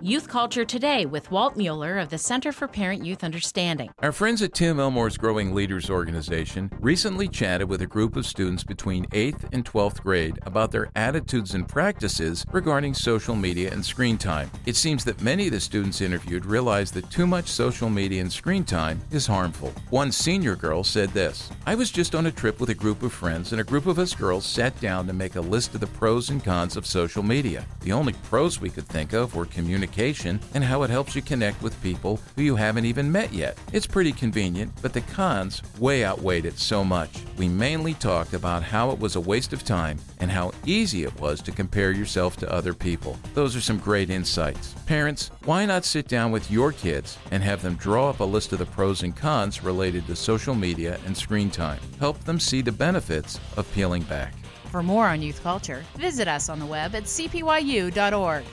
Youth Culture Today with Walt Mueller of the Center for Parent Youth Understanding. Our friends at Tim Elmore's Growing Leaders organization recently chatted with a group of students between 8th and 12th grade about their attitudes and practices regarding social media and screen time. It seems that many of the students interviewed realized that too much social media and screen time is harmful. One senior girl said this I was just on a trip with a group of friends, and a group of us girls sat down to make a list of the pros and cons of social media. The only pros we could think of were communication and how it helps you connect with people who you haven't even met yet. It's pretty convenient, but the cons way outweighed it so much. We mainly talked about how it was a waste of time and how easy it was to compare yourself to other people. Those are some great insights. Parents, why not sit down with your kids and have them draw up a list of the pros and cons related to social media and screen time? Help them see the benefits of peeling back. For more on youth culture, visit us on the web at cpyu.org.